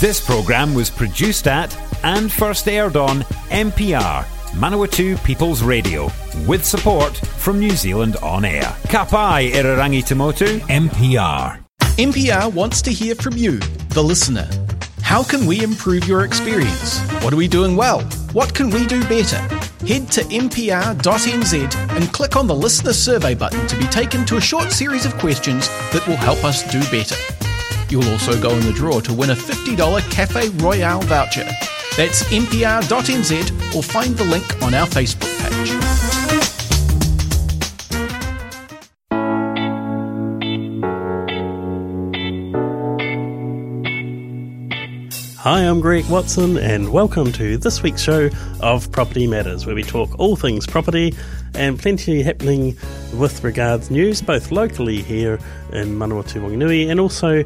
This programme was produced at and first aired on MPR, Manawatu People's Radio, with support from New Zealand On Air. Kapai Irarangi Tamotu, MPR. MPR wants to hear from you, the listener. How can we improve your experience? What are we doing well? What can we do better? Head to mpr.nz and click on the listener survey button to be taken to a short series of questions that will help us do better. You'll also go in the draw to win a $50 Cafe Royale voucher. That's mpr.nz or find the link on our Facebook page. Hi, I'm Greg Watson, and welcome to this week's show of Property Matters, where we talk all things property and plenty happening with regards news, both locally here in Manawatu Wanganui and also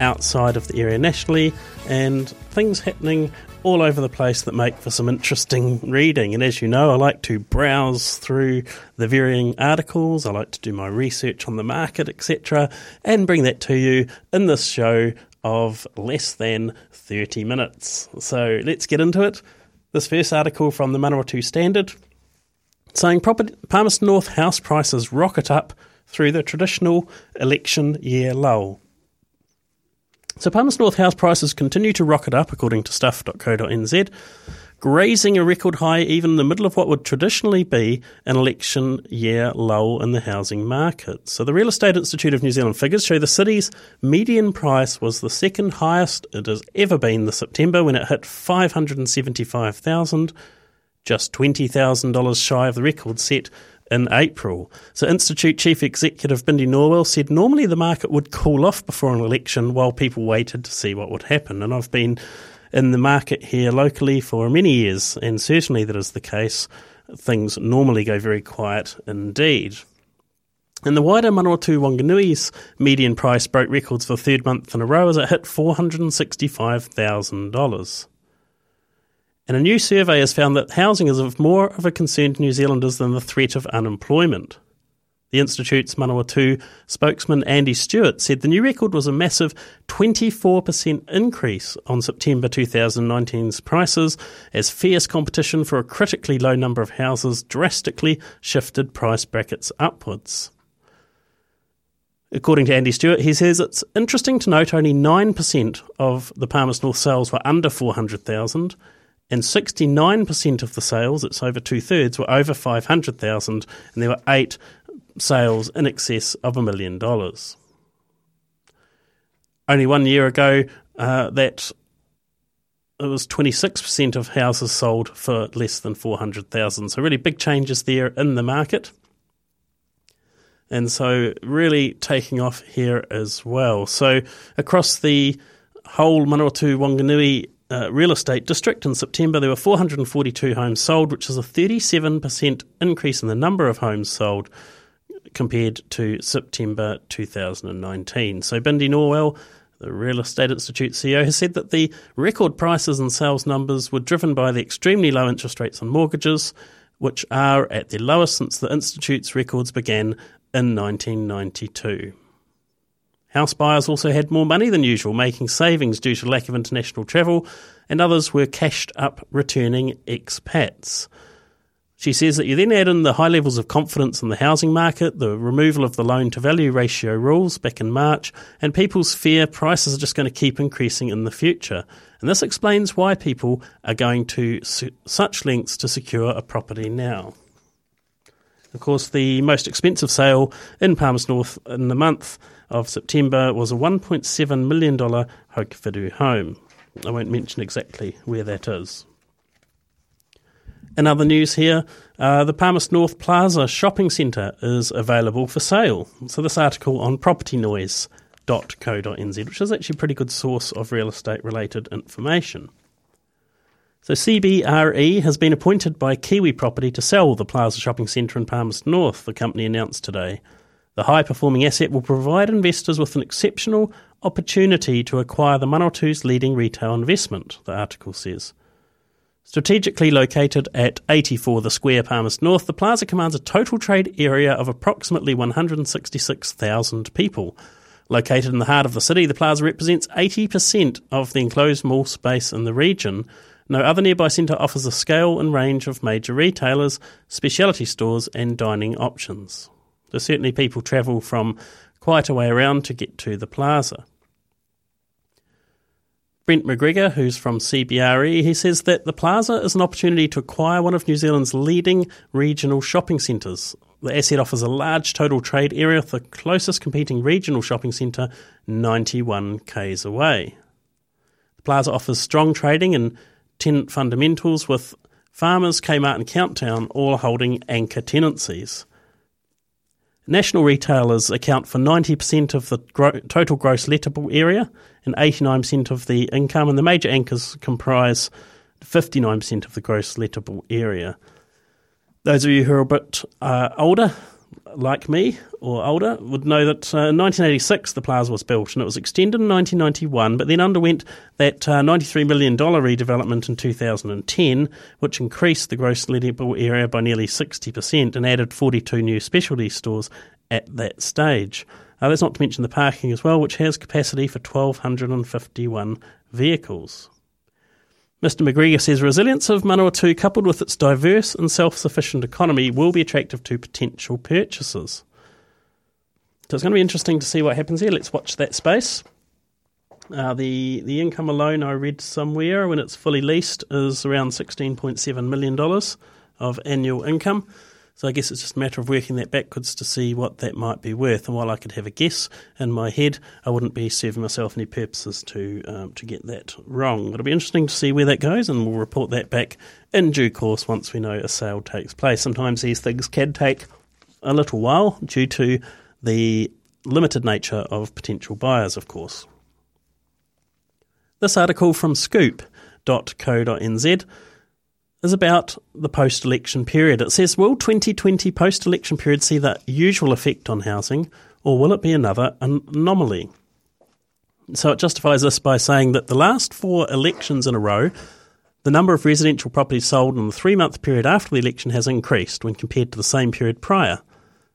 outside of the area nationally, and things happening all over the place that make for some interesting reading. And as you know, I like to browse through the varying articles, I like to do my research on the market, etc., and bring that to you in this show of less than 30 minutes. So let's get into it. This first article from the Manawatu Standard saying Palmerston North house prices rocket up through the traditional election year lull. So Palmerston North house prices continue to rocket up according to stuff.co.nz grazing a record high even in the middle of what would traditionally be an election year lull in the housing market. So, the Real Estate Institute of New Zealand figures show the city's median price was the second highest it has ever been this September when it hit 575,000, just $20,000 shy of the record set in April. So, Institute Chief Executive Bindi Norwell said normally the market would cool off before an election while people waited to see what would happen. And I've been in the market here locally for many years, and certainly that is the case. Things normally go very quiet indeed. In the wider Manawatu Wanganui's median price broke records for the third month in a row as it hit $465,000. And a new survey has found that housing is of more of a concern to New Zealanders than the threat of unemployment. The Institute's Manawatu spokesman Andy Stewart said the new record was a massive 24% increase on September 2019's prices as fierce competition for a critically low number of houses drastically shifted price brackets upwards. According to Andy Stewart, he says it's interesting to note only 9% of the Palmerston North sales were under 400,000 and 69% of the sales, it's over two thirds, were over 500,000 and there were eight sales in excess of a million dollars. Only one year ago, uh, that it was 26% of houses sold for less than 400,000. So, really big changes there in the market. And so, really taking off here as well. So, across the whole Manawatu Wanganui uh, real estate district in September, there were 442 homes sold, which is a 37% increase in the number of homes sold compared to September 2019. So Bindi Norwell, the Real Estate Institute CEO, has said that the record prices and sales numbers were driven by the extremely low interest rates on mortgages, which are at their lowest since the Institute's records began in 1992. House buyers also had more money than usual, making savings due to lack of international travel, and others were cashed up returning expats. She says that you then add in the high levels of confidence in the housing market, the removal of the loan to value ratio rules back in March, and people's fear prices are just going to keep increasing in the future. And this explains why people are going to su- such lengths to secure a property now. Of course, the most expensive sale in Palmerston North in the month of September was a $1.7 million Hokowhitu home. I won't mention exactly where that is. In other news here, uh, the Palmerston North Plaza shopping centre is available for sale. So this article on propertynoise.co.nz, which is actually a pretty good source of real estate related information. So CBRE has been appointed by Kiwi Property to sell the Plaza Shopping Centre in Palmerston North, the company announced today. The high performing asset will provide investors with an exceptional opportunity to acquire the Manawatu's leading retail investment, the article says. Strategically located at 84 The Square, Palmerston North, the plaza commands a total trade area of approximately 166,000 people, Located in the heart of the city, the plaza represents 80% of the enclosed mall space in the region. No other nearby centre offers a scale and range of major retailers, specialty stores, and dining options. So certainly people travel from quite a way around to get to the plaza. Brent McGregor, who's from CBRE, he says that the plaza is an opportunity to acquire one of New Zealand's leading regional shopping centres. The asset offers a large total trade area with the closest competing regional shopping centre 91 k's away. The plaza offers strong trading and tenant fundamentals with Farmers, Kmart, and Countdown all holding anchor tenancies. National retailers account for 90% of the gro- total gross lettable area and 89% of the income, and the major anchors comprise 59% of the gross lettable area. Those of you who are a bit uh, older like me or older would know that uh, in 1986 the plaza was built and it was extended in 1991, but then underwent that uh, $93 million redevelopment in 2010, which increased the gross lettable area by nearly 60% and added 42 new specialty stores at that stage. Uh, that's not to mention the parking as well, which has capacity for 1,251 vehicles. Mr. McGregor says resilience of Manawatu, coupled with its diverse and self sufficient economy, will be attractive to potential purchasers. So it's going to be interesting to see what happens here. Let's watch that space. Uh, the the income alone, I read somewhere, when it's fully leased, is around $16.7 million of annual income. So I guess it's just a matter of working that backwards to see what that might be worth. And while I could have a guess in my head, I wouldn't be serving myself any purposes to um, to get that wrong. It'll be interesting to see where that goes, and we'll report that back in due course once we know a sale takes place. Sometimes these things can take a little while due to the limited nature of potential buyers, of course. This article from scoop.co.nz is about the post election period. It says, Will 2020 post election period see the usual effect on housing, or will it be another anomaly? So it justifies this by saying that the last four elections in a row, the number of residential properties sold in the three month period after the election has increased when compared to the same period prior,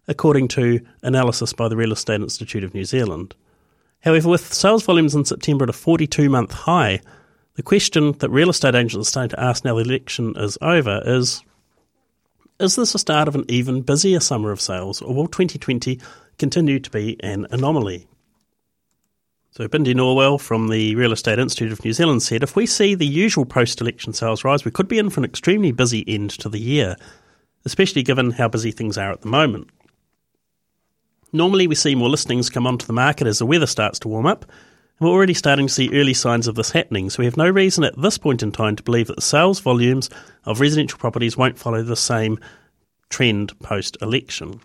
according to analysis by the Real Estate Institute of New Zealand. However, with sales volumes in September at a 42 month high, the question that real estate agents are starting to ask now the election is over is Is this the start of an even busier summer of sales, or will 2020 continue to be an anomaly? So, Bindi Norwell from the Real Estate Institute of New Zealand said if we see the usual post election sales rise, we could be in for an extremely busy end to the year, especially given how busy things are at the moment. Normally, we see more listings come onto the market as the weather starts to warm up, we're already starting to see early signs of this happening, so we have no reason at this point in time to believe that the sales volumes of residential properties won't follow the same trend post election.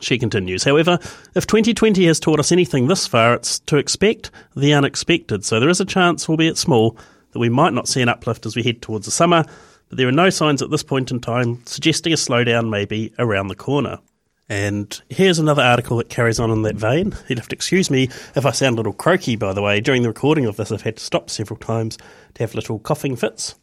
She continues, however, if 2020 has taught us anything this far, it's to expect the unexpected. So there is a chance, albeit small, that we might not see an uplift as we head towards the summer, but there are no signs at this point in time suggesting a slowdown may be around the corner. And here's another article that carries on in that vein. You'd have to excuse me if I sound a little croaky, by the way. During the recording of this, I've had to stop several times to have little coughing fits.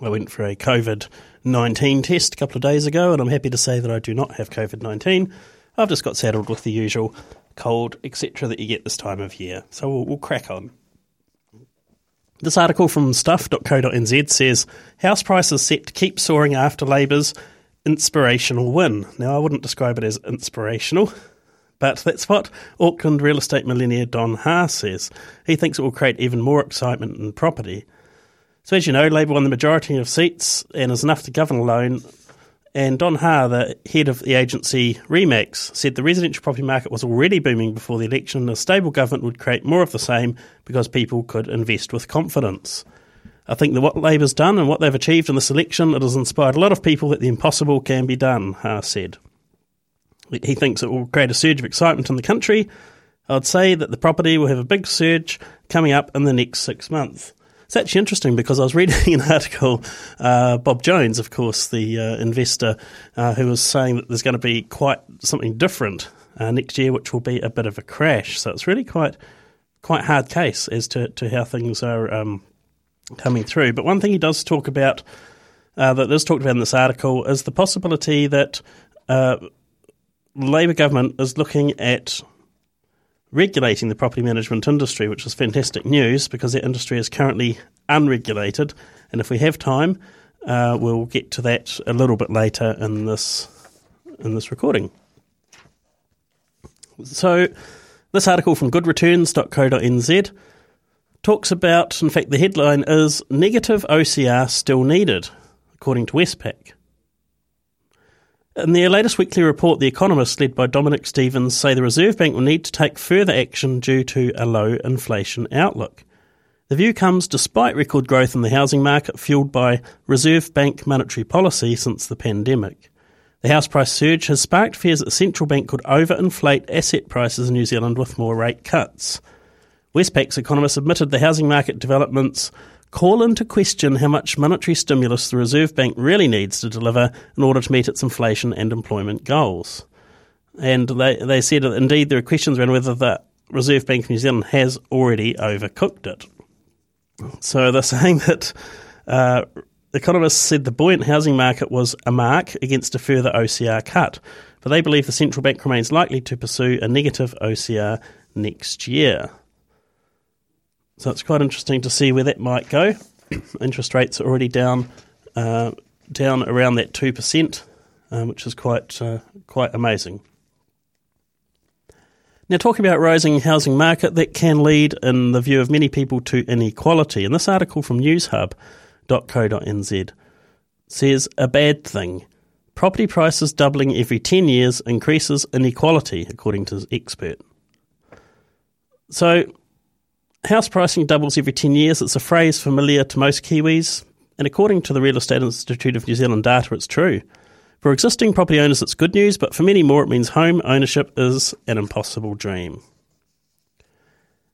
I went for a COVID 19 test a couple of days ago, and I'm happy to say that I do not have COVID 19. I've just got saddled with the usual cold, etc., that you get this time of year. So we'll, we'll crack on. This article from stuff.co.nz says house prices set to keep soaring after Labour's inspirational win. Now, I wouldn't describe it as inspirational, but that's what Auckland real estate millionaire Don Ha says. He thinks it will create even more excitement in property. So, as you know, Labour won the majority of seats and is enough to govern alone. And Don Ha, the head of the agency Remax, said the residential property market was already booming before the election and a stable government would create more of the same because people could invest with confidence. I think that what Labour's done and what they've achieved in this election, it has inspired a lot of people that the impossible can be done, Ha said. He thinks it will create a surge of excitement in the country. I would say that the property will have a big surge coming up in the next six months. It's actually interesting because I was reading an article, uh, Bob Jones, of course, the uh, investor, uh, who was saying that there's going to be quite something different uh, next year, which will be a bit of a crash. So it's really quite quite hard case as to, to how things are um, coming through. But one thing he does talk about, uh, that is talked about in this article, is the possibility that uh, Labor government is looking at regulating the property management industry, which is fantastic news because that industry is currently unregulated. And if we have time, uh, we'll get to that a little bit later in this in this recording. So, this article from goodreturns.co.nz talks about, in fact, the headline is Negative OCR Still Needed, according to Westpac. In their latest weekly report, The Economist, led by Dominick Stephens, say the Reserve Bank will need to take further action due to a low inflation outlook. The view comes despite record growth in the housing market fueled by Reserve Bank monetary policy since the pandemic. The house price surge has sparked fears that the central bank could overinflate asset prices in New Zealand with more rate cuts. Westpac's economists admitted the housing market developments call into question how much monetary stimulus the Reserve Bank really needs to deliver in order to meet its inflation and employment goals. And they, they said that indeed there are questions around whether the Reserve Bank of New Zealand has already overcooked it. So they're saying that uh, economists said the buoyant housing market was a mark against a further OCR cut, but they believe the central bank remains likely to pursue a negative OCR next year. So it's quite interesting to see where that might go. Interest rates are already down, uh, down around that two percent, um, which is quite uh, quite amazing. Now, talking about rising housing market, that can lead, in the view of many people, to inequality. And this article from newshub.co.nz says a bad thing. Property prices doubling every 10 years increases inequality, according to the expert. So, House pricing doubles every 10 years. It's a phrase familiar to most Kiwis, and according to the Real Estate Institute of New Zealand data, it's true. For existing property owners, it's good news, but for many more, it means home ownership is an impossible dream.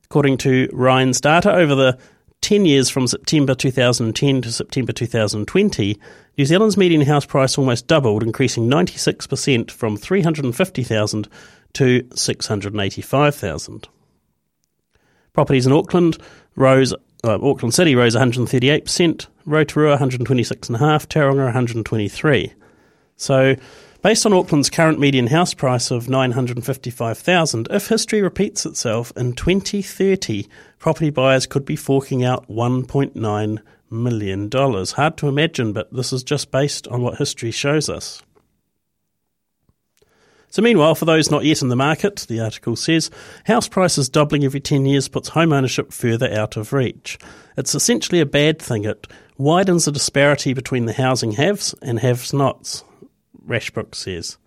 According to REINZ's data, over the 10 years from September 2010 to September 2020, New Zealand's median house price almost doubled, increasing 96% from 350,000 to 685,000. Properties in Auckland rose, uh, Auckland City rose 138%, Rotorua 126.5%, Tauranga 123 So, based on Auckland's current median house price of 955,000, if history repeats itself in 2030, property buyers could be forking out 1.9 million dollars. Hard to imagine, but this is just based on what history shows us. So, meanwhile, for those not yet in the market, the article says house prices doubling every 10 years puts home ownership further out of reach. It's essentially a bad thing. It widens the disparity between the housing haves and haves nots, Rashbrooke says.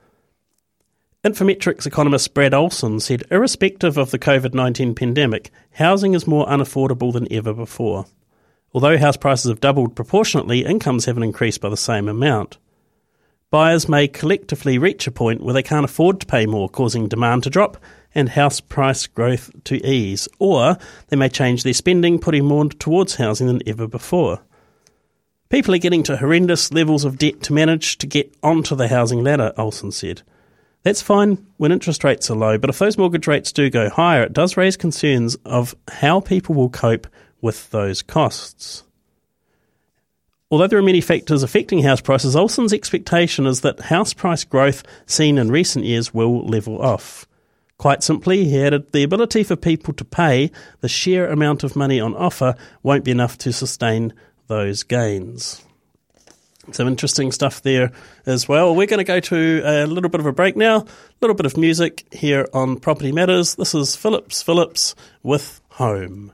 Infometrics economist Brad Olson said, irrespective of the COVID 19 pandemic, housing is more unaffordable than ever before. Although house prices have doubled proportionately, incomes haven't increased by the same amount buyers may collectively reach a point where they can't afford to pay more, causing demand to drop and house price growth to ease. Or they may change their spending, putting more towards housing than ever before. People are getting to horrendous levels of debt to manage to get onto the housing ladder, Olson said. That's fine when interest rates are low, but if those mortgage rates do go higher, it does raise concerns of how people will cope with those costs. Although there are many factors affecting house prices, Olson's expectation is that house price growth seen in recent years will level off. Quite simply, he added, the ability for people to pay the sheer amount of money on offer won't be enough to sustain those gains. Some interesting stuff there as well. We're going to go to a little bit of a break now, a little bit of music here on Property Matters. This is Phillip Phillips with Home.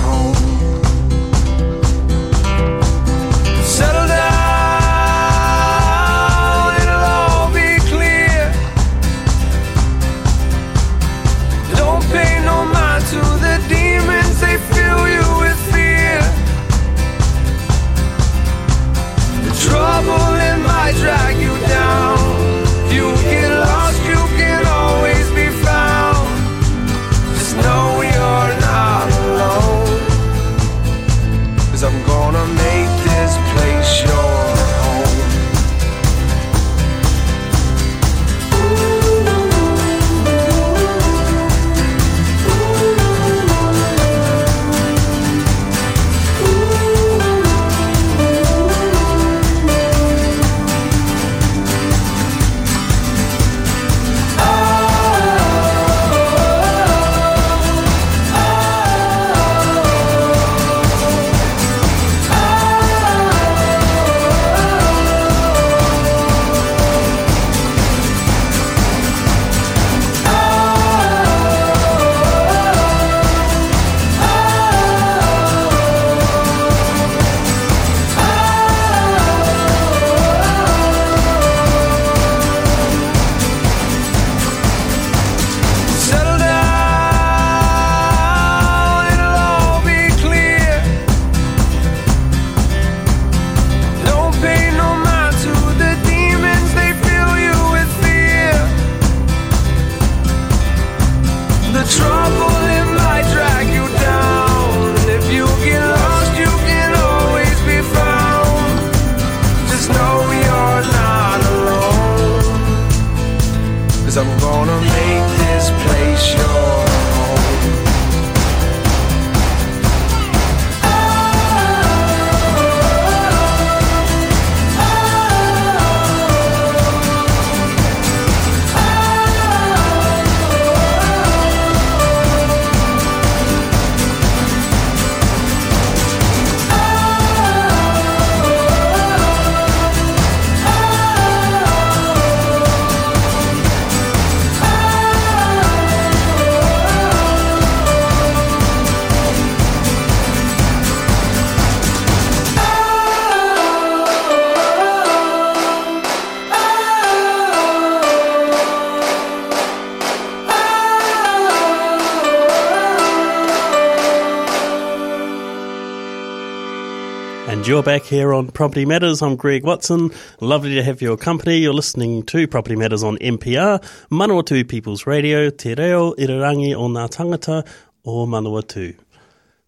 you're back here on Property Matters. I'm Greg Watson. Lovely to have your company. You're listening to Property Matters on MPR, Manawatu People's Radio, Te Reo Irirangi o Ngā Tangata o Manawatu.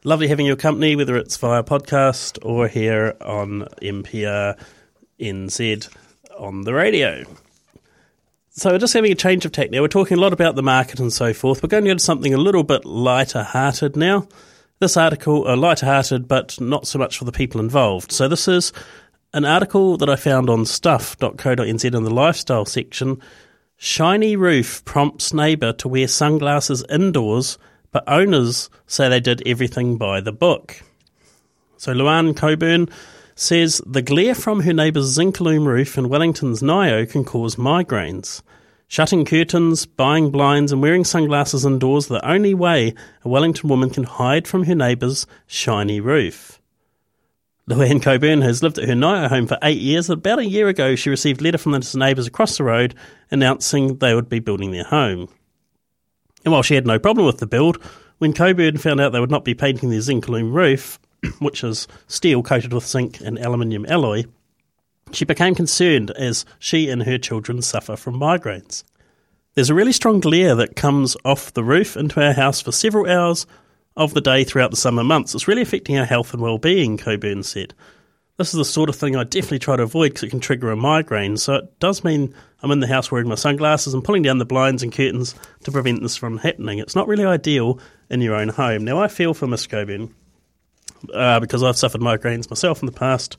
Lovely having your company, whether it's via podcast or here on MPR NZ on the radio. So we're just having a change of tack now. We're talking a lot about the market and so forth. We're going to go to something a little bit lighter hearted now. This article, uh, lighter hearted, but not so much for the people involved. So this is an article that I found on stuff.co.nz in the lifestyle section. Shiny roof prompts neighbour to wear sunglasses indoors, but owners say they did everything by the book. So Luann Coburn says the glare from her neighbour's Zincalume roof in Wellington's Ngaio can cause migraines. Shutting curtains, buying blinds, and wearing sunglasses indoors are the only way a Wellington woman can hide from her neighbour's shiny roof. Luann Coburn has lived at her Ngaio home for eight years. About a year ago, she received a letter from the neighbours across the road announcing they would be building their home. And while she had no problem with the build, when Coburn found out they would not be painting their Zincalume roof, which is steel coated with zinc and aluminium alloy, she became concerned as she and her children suffer from migraines. There's a really strong glare that comes off the roof into our house for several hours of the day throughout the summer months. It's really affecting our health and well-being, Coburn said. This is the sort of thing I definitely try to avoid because it can trigger a migraine. So it does mean I'm in the house wearing my sunglasses and pulling down the blinds and curtains to prevent this from happening. It's not really ideal in your own home. Now I feel for Miss Coburn uh, because I've suffered migraines myself in the past.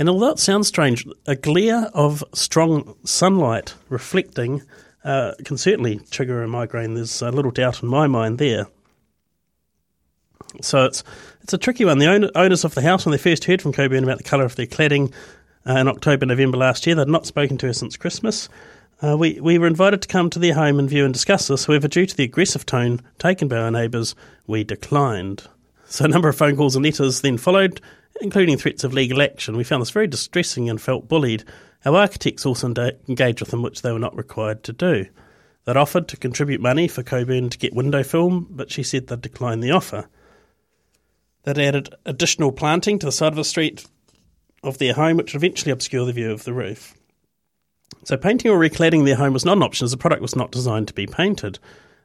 And although it sounds strange, a glare of strong sunlight reflecting uh, can certainly trigger a migraine. There's a little doubt in my mind there. So it's it's a tricky one. The owners of the house, when they first heard from Coburn about the colour of their cladding uh, in October, November last year, they'd not spoken to her since Christmas. Uh, we, we were invited to come to their home and view and discuss this. However, due to the aggressive tone taken by our neighbours, we declined. So a number of phone calls and letters then followed, including threats of legal action. We found this very distressing and felt bullied. Our architects also engaged with them, which they were not required to do. They'd offered to contribute money for Coburn to get window film, but she said they'd declined the offer. They'd added additional planting to the side of the street of their home, which would eventually obscure the view of the roof. So painting or recladding their home was not an option as the product was not designed to be painted.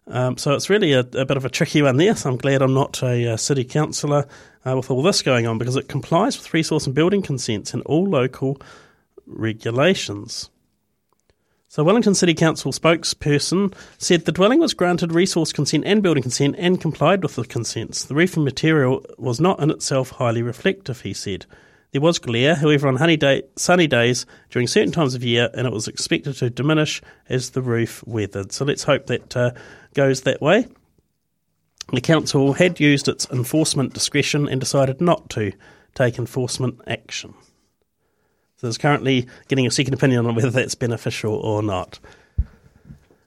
Um, so it's really a, a, bit of a tricky one there. So I'm glad I'm not a, uh city councillor uh, with all this going on because it complies with resource and building consents and all local regulations. So Wellington City Council spokesperson said the dwelling was granted resource consent and building consent and complied with the consents. The roofing material was not in itself highly reflective, he said. There was glare, however, on day, sunny days during certain times of year, and it was expected to diminish as the roof weathered. So let's hope that uh, goes that way. The council had used its enforcement discretion and decided not to take enforcement action. So it's currently getting a second opinion on whether that's beneficial or not.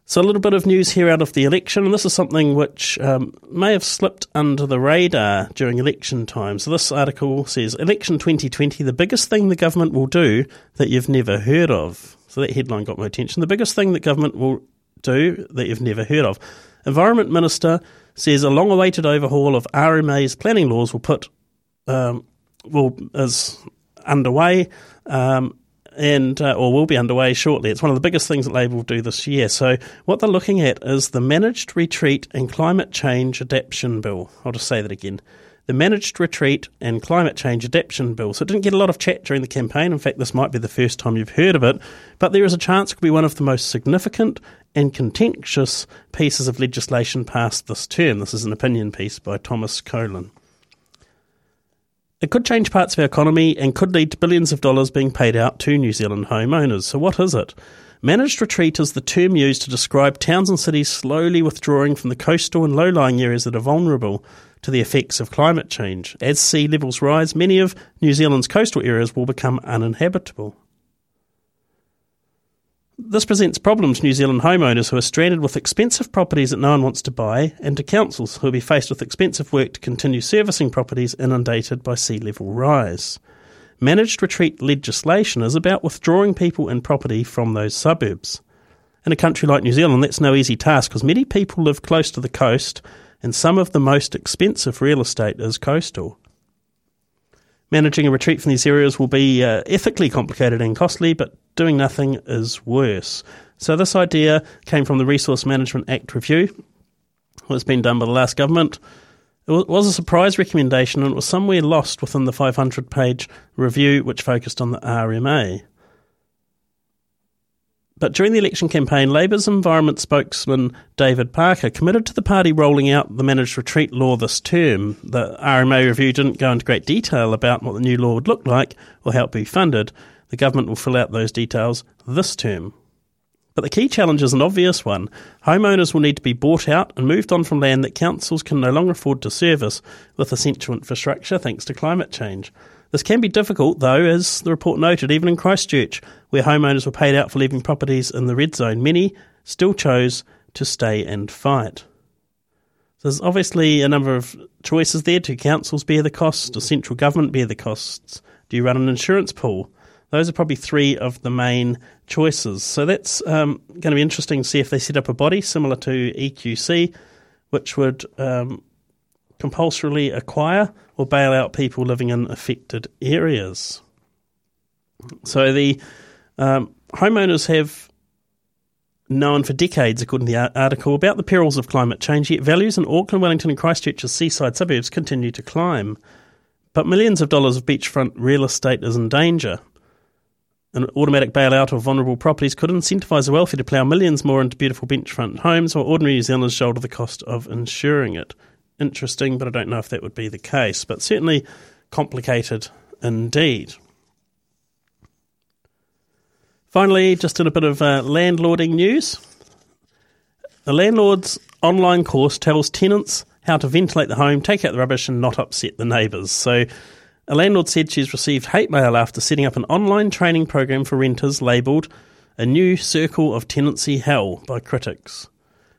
So, a little bit of news here out of the election, and this is something which um, may have slipped under the radar during election time. So, this article says Election 2020, the biggest thing the government will do that you've never heard of. So, that headline got my attention. The biggest thing that government will do that you've never heard of. Environment Minister says a long awaited overhaul of RMA's planning laws will put um, will is underway um, and uh, or will be underway shortly. It's one of the biggest things that Labor will do this year. So what they're looking at is the Managed Retreat and Climate Change Adaptation Bill. I'll just say that again. The Managed Retreat and Climate Change Adaptation Bill. So it didn't get a lot of chat during the campaign. In fact, this might be the first time you've heard of it, but there is a chance it could be one of the most significant and contentious pieces of legislation passed this term. This is an opinion piece by Thomas Coughlan. It could change parts of our economy and could lead to billions of dollars being paid out to New Zealand homeowners. So, what is it? Managed retreat is the term used to describe towns and cities slowly withdrawing from the coastal and low lying areas that are vulnerable to the effects of climate change. As sea levels rise, many of New Zealand's coastal areas will become uninhabitable. This presents problems to New Zealand homeowners who are stranded with expensive properties that no one wants to buy, and to councils who will be faced with expensive work to continue servicing properties inundated by sea level rise. Managed retreat legislation is about withdrawing people and property from those suburbs. In a country like New Zealand, that's no easy task because many people live close to the coast, and some of the most expensive real estate is coastal. Managing a retreat from these areas will be uh, ethically complicated and costly, but doing nothing is worse. So, this idea came from the Resource Management Act review. It's been done by the last government. It was a surprise recommendation and it was somewhere lost within the 500 page review, which focused on the RMA. But during the election campaign, Labour's environment spokesman David Parker committed to the party rolling out the managed retreat law this term. The RMA review didn't go into great detail about what the new law would look like or how it would be funded. The government will fill out those details this term. But the key challenge is an obvious one. Homeowners will need to be bought out and moved on from land that councils can no longer afford to service with essential infrastructure thanks to climate change. This can be difficult, though, as the report noted, even in Christchurch, where homeowners were paid out for leaving properties in the red zone, many still chose to stay and fight. So, There's obviously a number of choices there. Do councils bear the costs? Does central government bear the costs? Do you run an insurance pool? Those are probably three of the main choices. So that's um, going to be interesting to see if they set up a body similar to EQC, which would um, compulsorily acquire or bail out people living in affected areas. So the um, homeowners have known for decades, according to the article, about the perils of climate change, yet values in Auckland, Wellington, and Christchurch's seaside suburbs continue to climb. But millions of dollars of beachfront real estate is in danger. An automatic bailout of vulnerable properties could incentivise the wealthy to plough millions more into beautiful beachfront homes, while ordinary New Zealanders shoulder the cost of insuring it interesting, but I don't know if that would be the case. But certainly complicated indeed. Finally, just in a bit of uh, landlording news. The landlord's online course tells tenants how to ventilate the home, take out the rubbish, and not upset the neighbours. So, a landlord said she's received hate mail after setting up an online training program for renters labelled A New Circle of Tenancy Hell by critics.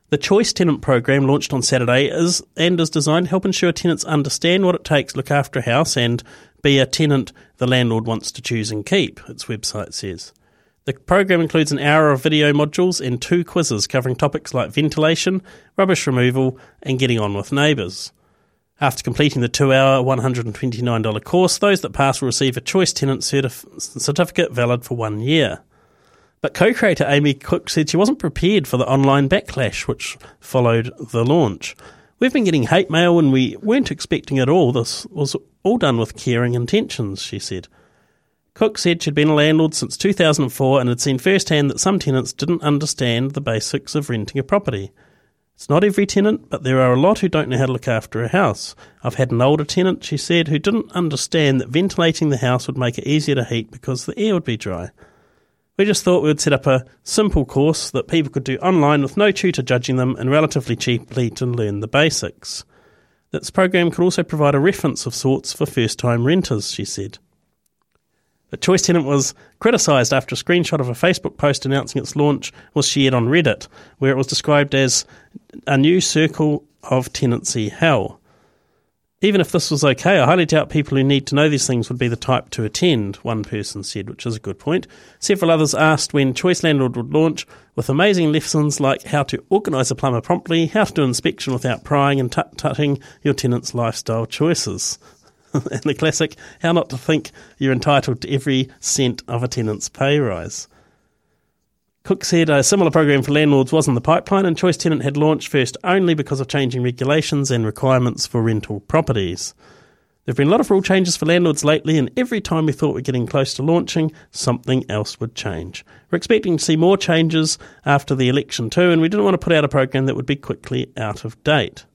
The Choice Tenant program launched on Saturday is and is designed to help ensure tenants understand what it takes to look after a house and be a tenant the landlord wants to choose and keep, its website says. The program includes an hour of video modules and two quizzes covering topics like ventilation, rubbish removal, and getting on with neighbours. After completing the two hour, $129 course, those that pass will receive a Choice Tenant certif- certificate valid for one year. But co creator Amy Cook said she wasn't prepared for the online backlash which followed the launch. We've been getting hate mail and we weren't expecting it all. This was all done with caring intentions, she said. Cook said she'd been a landlord since 2004 and had seen firsthand that some tenants didn't understand the basics of renting a property. It's not every tenant, but there are a lot who don't know how to look after a house. I've had an older tenant, she said, who didn't understand that ventilating the house would make it easier to heat because the air would be dry. We just thought we would set up a simple course that people could do online with no tutor judging them and relatively cheaply to learn the basics. This program could also provide a reference of sorts for first time renters, she said. The Choice Tenant was criticised after a screenshot of a Facebook post announcing its launch was shared on Reddit, where it was described as a new circle of tenancy hell. Even if this was okay, I highly doubt people who need to know these things would be the type to attend, one person said, which is a good point. Several others asked when Choice Landlord would launch, with amazing lessons like how to organise a plumber promptly, how to do inspection without prying and tut-tutting your tenant's lifestyle choices. and the classic, how not to think you're entitled to every cent of a tenant's pay rise. Cook said a similar program for landlords was in the pipeline, and Choice Tenant had launched first only because of changing regulations and requirements for rental properties. There have been a lot of rule changes for landlords lately, and every time we thought we we're getting close to launching, something else would change. We're expecting to see more changes after the election too, and we didn't want to put out a program that would be quickly out of date.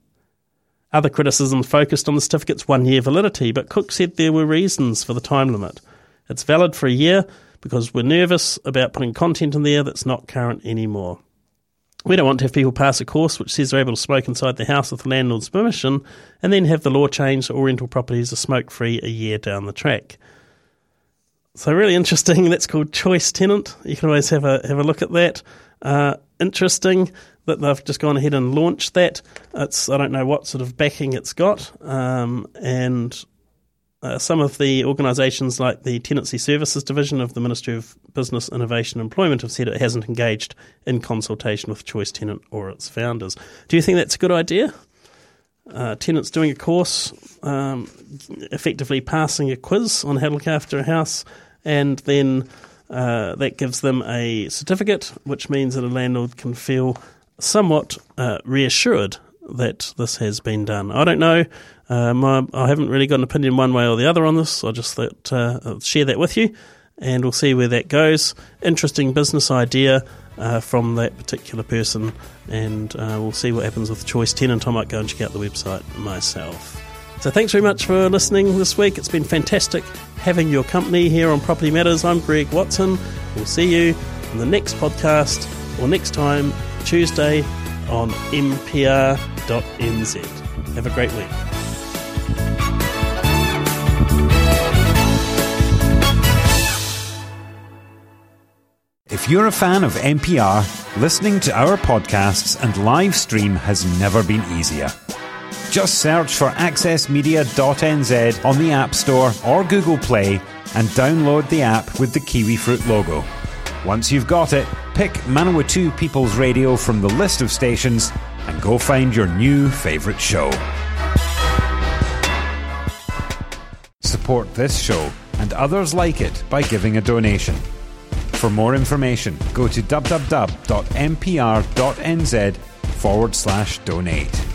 Other criticism focused on the certificate's one year validity, but Cook said there were reasons for the time limit. It's valid for a year because we're nervous about putting content in there that's not current anymore. We don't want to have people pass a course which says they're able to smoke inside the house with the landlord's permission and then have the law change or rental properties are smoke free a year down the track. So really interesting. That's called choice tenant. You can always have a have a look at that. Uh, interesting that they've just gone ahead and launched that. It's I don't know what sort of backing it's got, um, and uh, some of the organisations, like the Tenancy Services Division of the Ministry of Business, Innovation and Employment, have said it hasn't engaged in consultation with Choice Tenant or its founders. Do you think that's a good idea? Uh, tenants doing a course, um, effectively passing a quiz on how to look after a house, and then uh, that gives them a certificate, which means that a landlord can feel somewhat uh, reassured that this has been done. I don't know. Um, I, I, haven't really got an opinion one way or the other on this. I just thought uh, share that with you, and we'll see where that goes. Interesting business idea uh, from that particular person, and uh, we'll see what happens with Choice Tenant. I might go and check out the website myself. So thanks very much for listening this week. It's been fantastic having your company here on Property Matters. I'm Greg Watson. We'll see you in the next podcast or next time, Tuesday on mpr.nz. Have a great week. If you're a fan of MPR, listening to our podcasts and live stream has never been easier. Just search for accessmedia.nz on the App Store or Google Play and download the app with the kiwi fruit logo. Once you've got it, pick Manawatu People's Radio from the list of stations and go find your new favourite show. Support this show and others like it by giving a donation. For more information, go to www.mpr.nz forward slash donate.